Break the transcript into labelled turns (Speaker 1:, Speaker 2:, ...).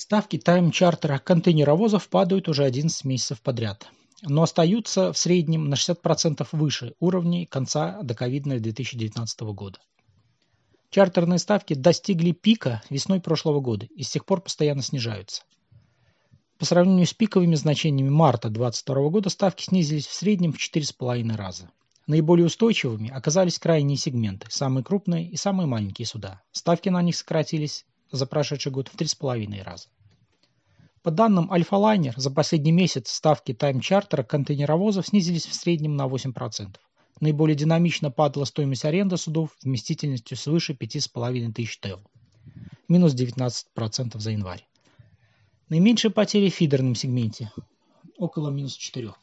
Speaker 1: Ставки тайм-чартера контейнеровозов падают уже 11 месяцев подряд, но остаются в среднем на 60% выше уровней конца доковидного 2019 года. Чартерные ставки достигли пика весной прошлого года и с тех пор постоянно снижаются. По сравнению с пиковыми значениями марта 2022 года ставки снизились в среднем в 4,5 раза. Наиболее устойчивыми оказались крайние сегменты, самые крупные и самые маленькие суда. Ставки на них сократились за прошедший год в 3,5 раза. По данным Альфа-Лайнер, за последний месяц ставки тайм-чартера контейнеровозов снизились в среднем на 8%. Наиболее динамично падала стоимость аренды судов вместительностью свыше 5,5 тысяч ТЭЛ, минус 19% за январь. Наименьшие потери в фидерном сегменте – около минус 4%.